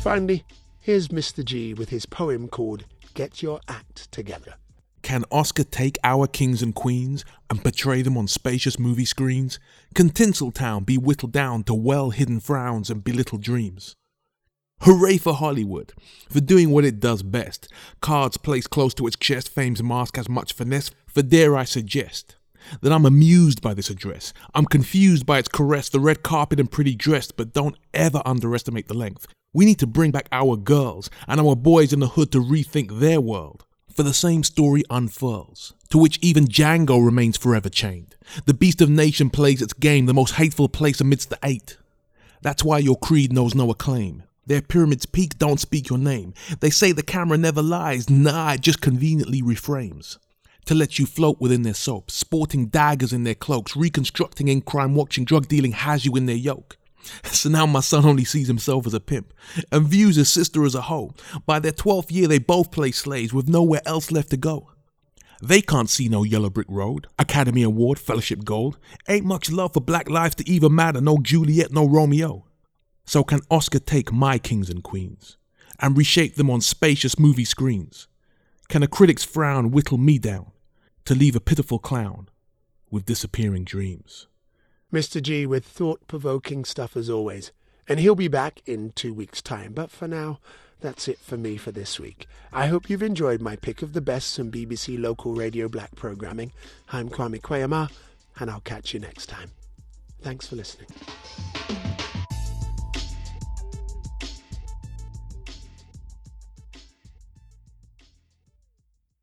Finally, here's Mr. Gee with his poem called Get Your Act Together. Can Oscar take our kings and queens and portray them on spacious movie screens? Can Tinseltown be whittled down to well hidden frowns and belittled dreams? Hooray for Hollywood for doing what it does best. Cards placed close to its chest, fame's mask has much finesse, for dare I suggest that I'm amused by this address. I'm confused by its caress, the red carpet and pretty dress, but don't ever underestimate the length. We need to bring back our girls and our boys in the hood to rethink their world. For the same story unfurls, to which even Django remains forever chained. The beast of nation plays its game, the most hateful place amidst the eight. That's why your creed knows no acclaim. Their pyramids peak don't speak your name. They say the camera never lies, nah, it just conveniently reframes. To let you float within their soap, sporting daggers in their cloaks, reconstructing in crime, watching drug dealing has you in their yoke. So now my son only sees himself as a pimp and views his sister as a ho. By their 12th year, they both play slaves with nowhere else left to go. They can't see no yellow brick road, Academy Award, Fellowship Gold. Ain't much love for black lives to even matter, no Juliet, no Romeo. So can Oscar take my kings and queens and reshape them on spacious movie screens? Can a critic's frown whittle me down to leave a pitiful clown with disappearing dreams? Mr. Gee with thought provoking stuff as always. And he'll be back in two weeks' time. But for now, that's it for me for this week. I hope you've enjoyed my pick of the best from BBC local radio black programming. I'm Kwame Kwei-Armah, and I'll catch you next time. Thanks for listening.